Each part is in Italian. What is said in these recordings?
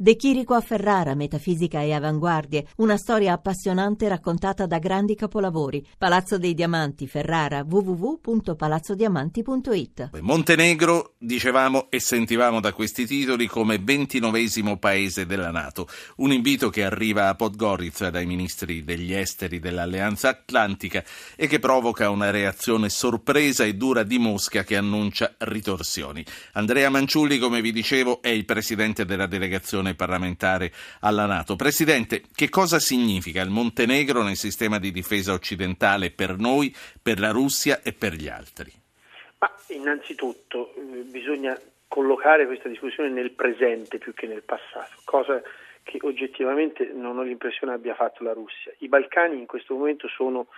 De Chirico a Ferrara, metafisica e avanguardie, una storia appassionante raccontata da grandi capolavori. Palazzo dei Diamanti, Ferrara, www.palazzodiamanti.it. Montenegro, dicevamo e sentivamo da questi titoli come ventinovesimo paese della Nato. Un invito che arriva a Podgorica dai ministri degli esteri dell'Alleanza Atlantica e che provoca una reazione sorpresa e dura di Mosca che annuncia ritorsioni. Andrea Manciulli, come vi dicevo, è il presidente della delegazione delegazione parlamentare alla Nato. Presidente, che cosa significa il Montenegro nel sistema di difesa occidentale per noi, per la Russia e per gli altri? Ma innanzitutto eh, bisogna collocare questa discussione nel presente più che nel passato, cosa che oggettivamente non ho l'impressione abbia fatto la Russia. I Balcani in questo momento sono,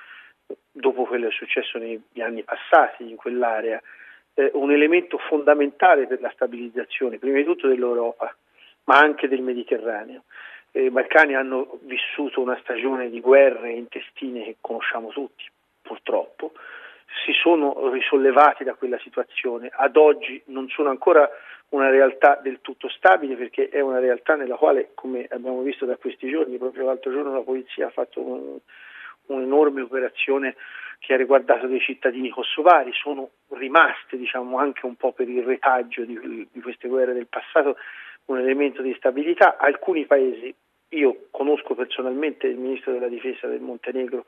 dopo quello che è successo negli anni passati in quell'area, eh, un elemento fondamentale per la stabilizzazione, prima di tutto dell'Europa, ma anche del Mediterraneo. I Balcani hanno vissuto una stagione di guerre intestine che conosciamo tutti, purtroppo, si sono risollevati da quella situazione, ad oggi non sono ancora una realtà del tutto stabile perché è una realtà nella quale, come abbiamo visto da questi giorni, proprio l'altro giorno la polizia ha fatto un, un'enorme operazione che ha riguardato dei cittadini kosovari, sono rimaste diciamo, anche un po' per il retaggio di, di queste guerre del passato un elemento di stabilità. Alcuni paesi, io conosco personalmente il ministro della difesa del Montenegro,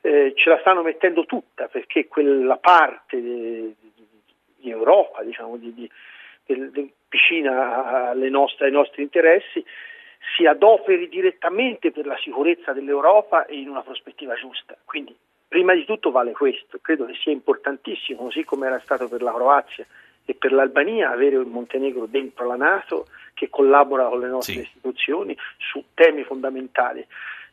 eh, ce la stanno mettendo tutta perché quella parte di, di Europa, diciamo, di, di, del, vicina nostre, ai nostri interessi, si adoperi direttamente per la sicurezza dell'Europa in una prospettiva giusta. Quindi, prima di tutto vale questo, credo che sia importantissimo, così come era stato per la Croazia e per l'Albania, avere il Montenegro dentro la Nato che collabora con le nostre sì. istituzioni su temi fondamentali.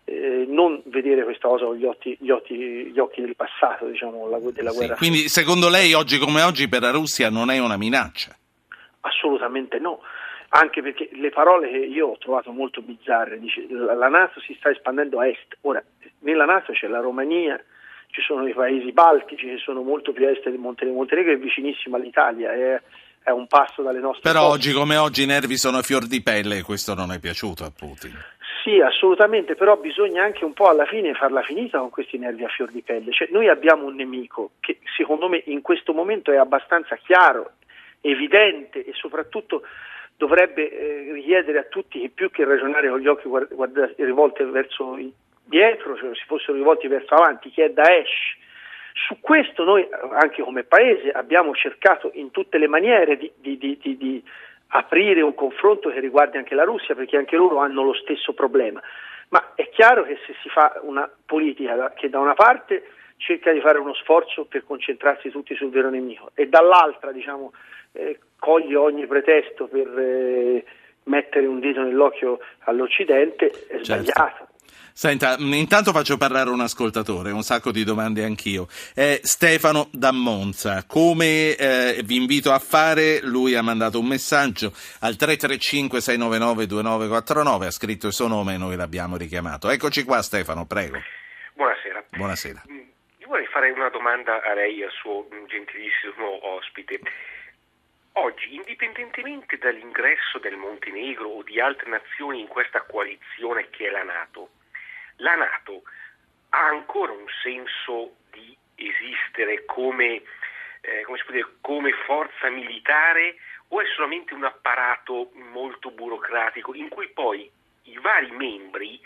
Eh, non vedere questa cosa con gli occhi, gli occhi, gli occhi del passato, diciamo, la, della sì, guerra. Quindi, secondo lei, oggi come oggi, per la Russia non è una minaccia? Assolutamente no. Anche perché le parole che io ho trovato molto bizzarre, dice la Nato si sta espandendo a est. Ora, nella Nato c'è la Romania, ci sono i paesi baltici che sono molto più a est di Montenegro. Montenegro è vicinissimo all'Italia, è è un passo dalle nostre Però cose. oggi come oggi i nervi sono a fior di pelle e questo non è piaciuto a Putin. Sì, assolutamente, però bisogna anche un po' alla fine farla finita con questi nervi a fior di pelle. Cioè, noi abbiamo un nemico che secondo me in questo momento è abbastanza chiaro, evidente e soprattutto dovrebbe eh, richiedere a tutti che più che ragionare con gli occhi guarda, guarda, rivolti verso dietro, cioè si fossero rivolti verso avanti, che è Daesh su questo noi, anche come Paese, abbiamo cercato in tutte le maniere di, di, di, di aprire un confronto che riguardi anche la Russia, perché anche loro hanno lo stesso problema. Ma è chiaro che se si fa una politica che da una parte cerca di fare uno sforzo per concentrarsi tutti sul vero nemico e dall'altra diciamo, eh, coglie ogni pretesto per eh, mettere un dito nell'occhio all'Occidente, è certo. sbagliato. Senta, intanto faccio parlare un ascoltatore, un sacco di domande anch'io. È Stefano da Monza. Come eh, vi invito a fare, lui ha mandato un messaggio al 335-699-2949, ha scritto il suo nome e noi l'abbiamo richiamato. Eccoci qua Stefano, prego. Buonasera. Buonasera. Mm, io vorrei fare una domanda a lei e al suo gentilissimo ospite. Oggi, indipendentemente dall'ingresso del Montenegro o di altre nazioni in questa coalizione che è la Nato, la Nato ha ancora un senso di esistere come, eh, come, dire, come forza militare o è solamente un apparato molto burocratico in cui poi i vari membri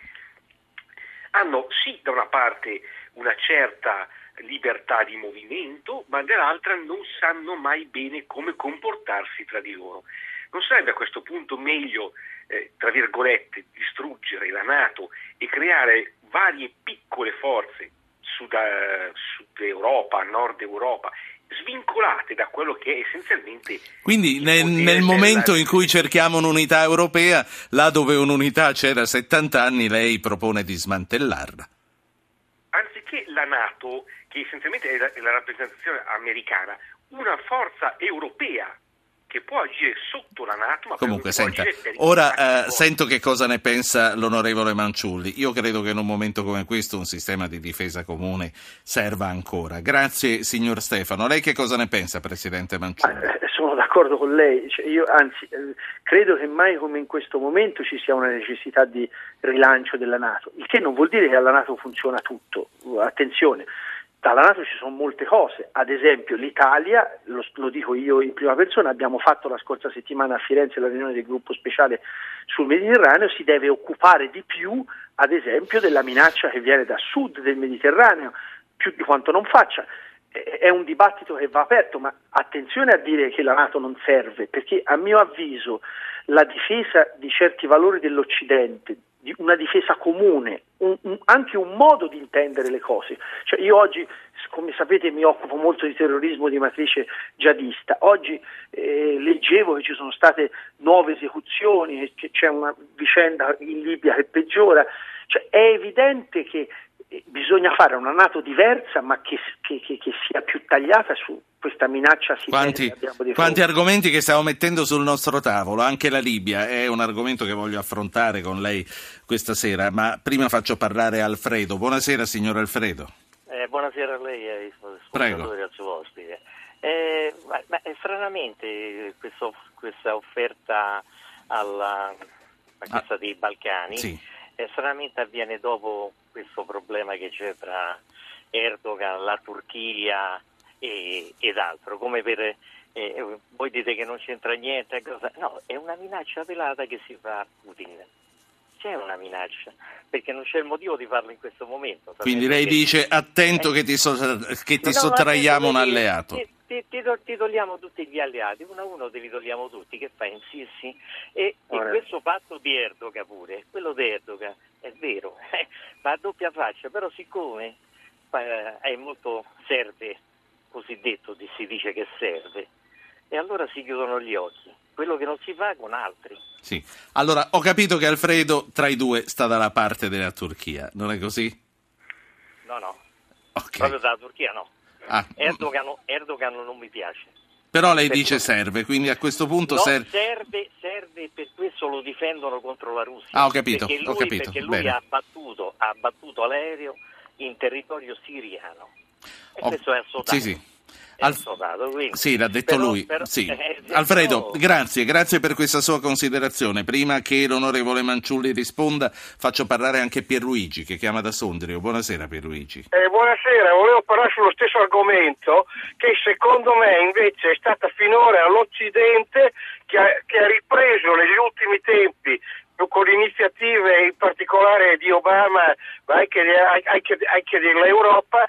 hanno sì da una parte una certa libertà di movimento, ma dall'altra non sanno mai bene come comportarsi tra di loro. Non sarebbe a questo punto meglio, eh, tra virgolette, distruggere la Nato e creare varie piccole forze Sud, eh, Sud Europa, Nord Europa, svincolate da quello che è essenzialmente. Quindi nel, nel momento della... in cui cerchiamo un'unità europea, là dove un'unità c'era 70 anni, lei propone di smantellarla. Anziché la Nato, che essenzialmente è la, è la rappresentazione americana, una forza europea che può agire sotto la Nato, ma Comunque, senta, ora eh, sento che cosa ne pensa l'onorevole Manciulli. Io credo che in un momento come questo un sistema di difesa comune serva ancora. Grazie, signor Stefano. Lei che cosa ne pensa, Presidente Manciulli? Eh, sono d'accordo d'accordo con lei, cioè io anzi eh, credo che mai come in questo momento ci sia una necessità di rilancio della Nato, il che non vuol dire che alla Nato funziona tutto, attenzione, dalla Nato ci sono molte cose, ad esempio l'Italia, lo, lo, dico io in prima persona, abbiamo fatto la scorsa settimana a Firenze la riunione del gruppo speciale sul Mediterraneo, si deve occupare di più ad esempio della minaccia che viene da sud del Mediterraneo, più di quanto non faccia. È un dibattito che va aperto, ma attenzione a dire che la Nato non serve, perché a mio avviso la difesa di certi valori dell'Occidente, una difesa comune, un, un, anche un modo di intendere le cose. Cioè io oggi, come sapete, mi occupo molto di terrorismo di matrice jihadista. Oggi eh, leggevo che ci sono state nuove esecuzioni, che c'è una vicenda in Libia che peggiora. Cioè, è evidente che bisogna fare una Nato diversa ma che, che, che, che, sia più tagliata su questa minaccia quanti, quanti argomenti che stiamo mettendo sul nostro tavolo? Anche la Libia è un argomento che voglio affrontare con lei questa sera ma prima faccio parlare Alfredo. Buonasera signor Alfredo. Eh, buonasera a lei e al suo ospite eh, ma, ma, eh, stranamente questo, questa offerta alla, a questa ah, dei Balcani sì. eh, stranamente avviene dopo questo problema che c'è tra Erdogan, la Turchia e, ed altro, come per eh, voi dite che non c'entra niente, no, è una minaccia velata che si fa a Putin. C'è una minaccia, perché non c'è il motivo di farlo in questo momento. Quindi lei dice attento eh, che ti, so, che ti no, sottraiamo un alleato. Ti, ti, ti, ti, togliamo tutti gli alleati, uno a uno te li togliamo tutti, che fai? Insissi? E, e questo fatto di Erdogan pure, quello di Erdogan, è vero, eh, ma a doppia faccia, però siccome eh, è molto serve, cosiddetto si dice che serve, e allora si chiudono gli occhi. Quello che non si fa con altri. Sì, allora ho capito che Alfredo tra i due sta dalla parte della Turchia, non è così? No, no, okay. proprio dalla Turchia no. Ah. Erdogan, Erdogan non mi piace. Però lei per dice serve, quindi a questo punto serve... serve... serve, per questo lo difendono contro la Russia. Ah, ho capito, perché lui, ho capito. Perché lui ha abbattuto, ha abbattuto l'aereo in territorio siriano. Oh, questo è assolutamente... Sì, sì. Al... Sì, l'ha detto però, lui. Però, sì. eh, Alfredo, no. grazie, grazie per questa sua considerazione. Prima che l'onorevole Manciulli risponda, faccio parlare anche Pierluigi che chiama da Sondrio. Buonasera Pierluigi. Eh, buonasera, volevo parlare sullo stesso argomento che secondo me invece è stata finora l'Occidente che ha, che ha ripreso negli ultimi tempi con iniziative in particolare di Obama ma anche, anche, anche dell'Europa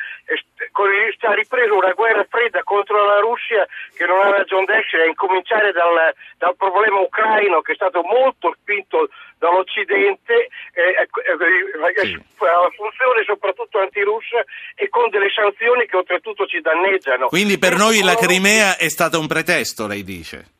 ha ripreso una guerra fredda contro la Russia che non ha ragione d'essere a incominciare dal, dal problema ucraino che è stato molto spinto dall'Occidente eh, eh, sì. a funzione soprattutto antirussa e con delle sanzioni che oltretutto ci danneggiano. Quindi per noi la Crimea è stato un pretesto, lei dice?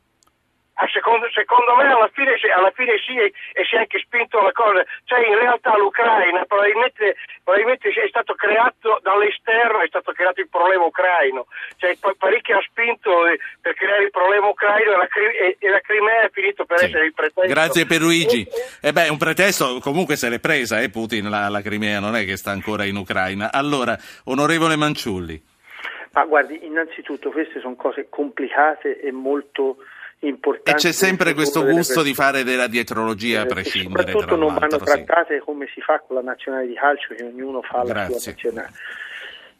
Secondo, secondo, me alla fine, alla fine sì e, e, si è anche spinto la cosa, cioè in realtà l'Ucraina probabilmente, probabilmente è stato creato dall'esterno, è stato creato il problema ucraino, cioè parecchio ha spinto eh, per creare il problema ucraino e la, e, e la Crimea è finito per sì. essere il pretesto. Grazie per Luigi. E, eh beh, un pretesto comunque se l'è presa, eh, Putin, la, la Crimea non è che sta ancora in Ucraina. Allora, onorevole Manciulli. Ma guardi, innanzitutto queste sono cose complicate e molto importanti. E c'è sempre questo gusto di fare della dietrologia a eh, prescindere. Soprattutto non vanno trattate sì. come si fa con la nazionale di calcio, che ognuno fa Grazie. la sua nazionale.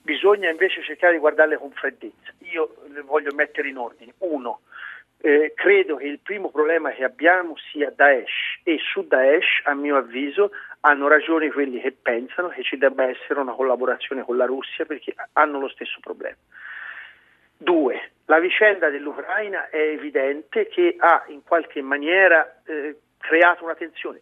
Bisogna invece cercare di guardarle con freddezza. Io le voglio mettere in ordine. Uno, eh, credo che il primo problema che abbiamo sia Daesh e su Daesh, a mio avviso, hanno ragione quelli che pensano che ci debba essere una collaborazione con la Russia perché hanno lo stesso problema. Due, la vicenda dell'Ucraina è evidente che ha in qualche maniera eh, creato una tensione.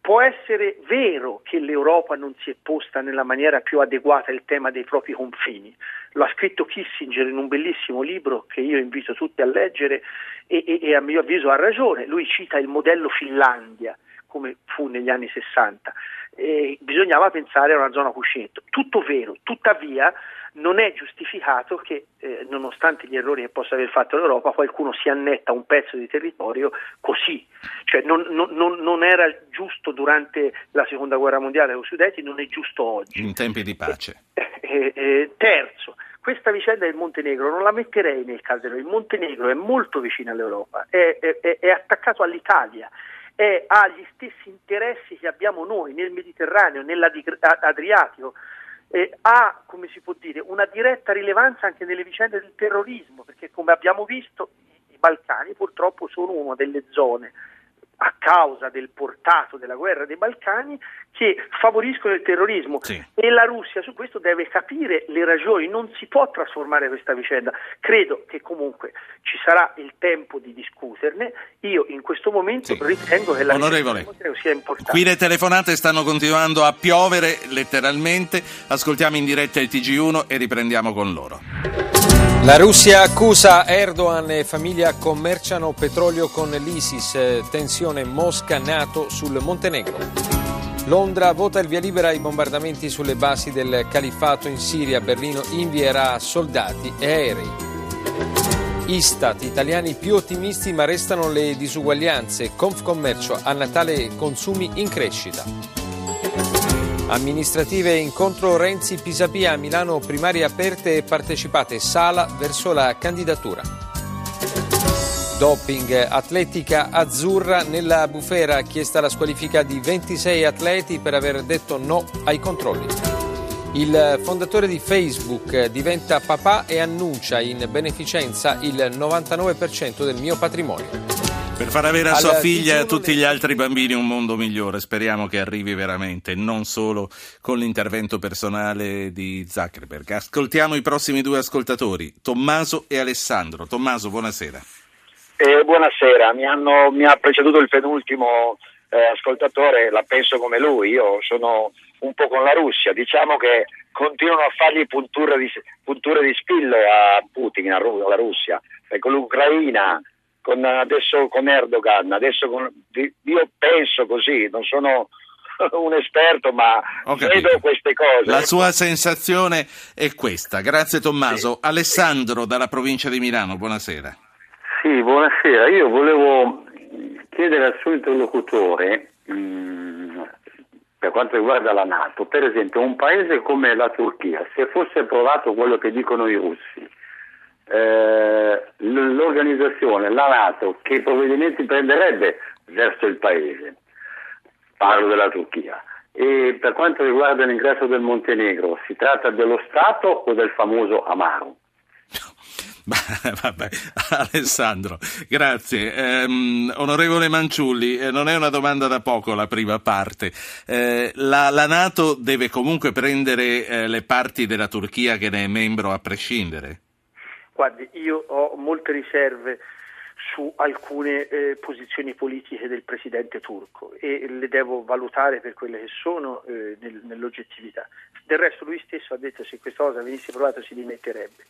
Può essere vero che l'Europa non si è posta nella maniera più adeguata al tema dei propri confini. Lo ha scritto Kissinger in un bellissimo libro che io invito tutti a leggere e, e, e a mio avviso ha ragione. Lui cita il modello Finlandia, come fu negli anni 60. E bisognava pensare a una zona cuscinetto. Tutto vero, tuttavia non è giustificato che, eh, nonostante gli errori che possa aver fatto l'Europa, qualcuno si annetta un pezzo di territorio così. Cioè, non, non, non, era giusto durante la seconda guerra mondiale con i Sudeti, non è giusto oggi. In tempi di pace. Eh, eh, eh terzo, Questa vicenda del Montenegro non la metterei nel calderone, il Montenegro è molto vicino all'Europa, è, è, è attaccato all'Italia è, ha gli stessi interessi che abbiamo noi nel Mediterraneo, nell'Adriatico, eh, ha, come si può dire, una diretta rilevanza anche nelle vicende del terrorismo, perché come abbiamo visto i Balcani purtroppo sono una delle zone a causa del portato della guerra dei Balcani che favoriscono il terrorismo sì. e la Russia su questo deve capire le ragioni, non si può trasformare questa vicenda. Credo che comunque ci sarà il tempo di discuterne. Io in questo momento sì. ritengo che la Onorevole, sia importante. Qui le telefonate stanno continuando a piovere letteralmente. Ascoltiamo in diretta il TG1 e riprendiamo con loro. La Russia accusa Erdogan e famiglia commerciano petrolio con l'ISIS, tensione Mosca-Nato sul Montenegro. Londra vota il via libera ai bombardamenti sulle basi del califfato in Siria, Berlino invierà soldati e aerei. Istat, italiani più ottimisti ma restano le disuguaglianze, Confcommercio a Natale consumi in crescita. Amministrative incontro Renzi Pisapia a Milano primarie aperte e partecipate Sala verso la candidatura. Doping atletica azzurra nella bufera chiesta la squalifica di 26 atleti per aver detto no ai controlli. Il fondatore di Facebook diventa papà e annuncia in beneficenza il 99% del mio patrimonio. Per far avere a sua figlia e a tutti gli altri bambini un mondo migliore, speriamo che arrivi veramente, non solo con l'intervento personale di Zuckerberg. Ascoltiamo i prossimi due ascoltatori, Tommaso e Alessandro. Tommaso, buonasera. Eh, buonasera, mi, hanno, mi, ha preceduto il penultimo eh, ascoltatore, la penso come lui, io sono un po' con la Russia, diciamo che continuano a fargli punture di, punture di spillo a Putin, alla Russia, e con l'Ucraina con, adesso con Erdogan, adesso con, io penso così, non sono un esperto, ma vedo queste cose. La sua sensazione è questa. Grazie Tommaso. Sì. Alessandro dalla provincia di Milano, buonasera. Sì, buonasera. Io volevo chiedere al suo interlocutore, mh, mm, per quanto riguarda la Nato, per esempio un paese come la Turchia, se fosse provato quello che dicono i russi, eh, l'organizzazione, la Nato, che provvedimenti prenderebbe verso il paese? Parlo della Turchia. E per quanto riguarda l'ingresso del Montenegro, si tratta dello Stato o del famoso Amaro? Vabbè, Alessandro, grazie. Eh, onorevole Manciulli, eh, non è una domanda da poco la prima parte. Eh, la, la, Nato deve comunque prendere eh, le parti della Turchia che ne è membro a prescindere? Guardi, io ho molte riserve su alcune eh, posizioni politiche del presidente turco e le devo valutare per quelle che sono eh, nel, nell'oggettività. Del resto lui stesso ha detto che se questa cosa venisse provata si dimetterebbe.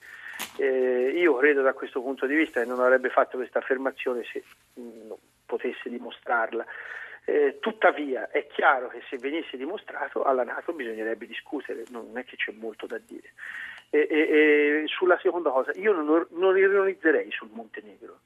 Eh, io credo da questo punto di vista che non avrebbe fatto questa affermazione se mh, mm, potesse dimostrarla. Eh, tuttavia è chiaro che se venisse dimostrato alla Nato bisognerebbe discutere, non è che c'è molto da dire. E, e, e sulla seconda cosa, io non, non ironizzerei sul Montenegro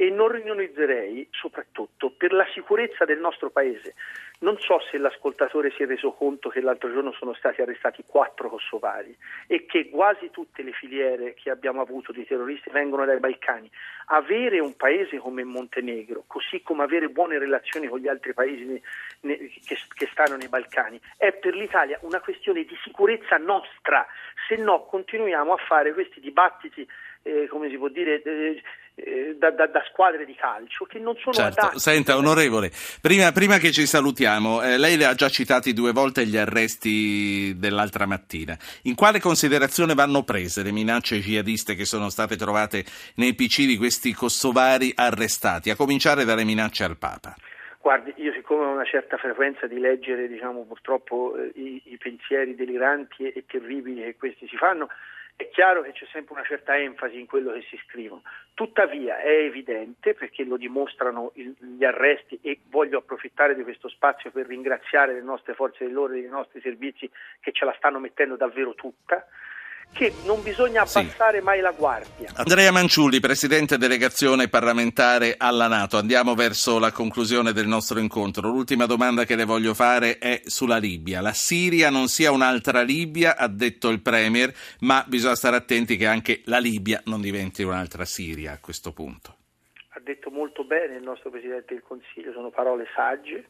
e non riunionizzerei soprattutto per la sicurezza del nostro paese. Non so se l'ascoltatore si è reso conto che l'altro giorno sono stati arrestati quattro kosovari e che quasi tutte le filiere che abbiamo avuto di terroristi vengono dai Balcani. Avere un paese come Montenegro, così come avere buone relazioni con gli altri paesi che, stanno nei Balcani, è per l'Italia una questione di sicurezza nostra, se no continuiamo a fare questi dibattiti, eh, come si può dire, eh, da, da, da, squadre di calcio che non sono certo. adatte. Senta, onorevole, prima, prima che ci salutiamo, eh, lei le ha già citati due volte gli arresti dell'altra mattina. In quale considerazione vanno prese le minacce jihadiste che sono state trovate nei PC di questi kosovari arrestati, a cominciare dalle minacce al Papa? Guardi, io siccome ho una certa frequenza di leggere, diciamo, purtroppo eh, i, i, pensieri deliranti e terribili che questi si fanno, è chiaro che c'è sempre una certa enfasi in quello che si scrivono, tuttavia è evidente, perché lo dimostrano gli arresti e voglio approfittare di questo spazio per ringraziare le nostre forze dell'ordine, i nostri servizi che ce la stanno mettendo davvero tutta, che non bisogna abbassare sì. mai la guardia. Andrea Manciulli, Presidente Delegazione Parlamentare alla Nato, andiamo verso la conclusione del nostro incontro. L'ultima domanda che le voglio fare è sulla Libia. La Siria non sia un'altra Libia, ha detto il Premier, ma bisogna stare attenti che anche la Libia non diventi un'altra Siria a questo punto. Ha detto molto bene il nostro Presidente del Consiglio, sono parole sagge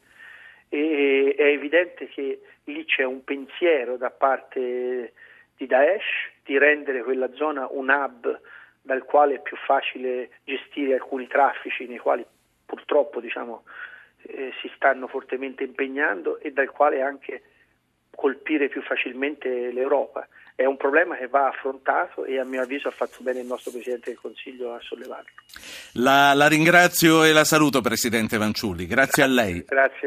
e è evidente che lì c'è un pensiero da parte di Daesh di rendere quella zona un hub dal quale è più facile gestire alcuni traffici nei quali purtroppo diciamo, eh, si stanno fortemente impegnando e dal quale anche colpire più facilmente l'Europa. È un problema che va affrontato e a mio avviso ha fatto bene il nostro Presidente del Consiglio a sollevarlo. La, la ringrazio e la saluto Presidente Vanciulli, grazie a lei. Grazie.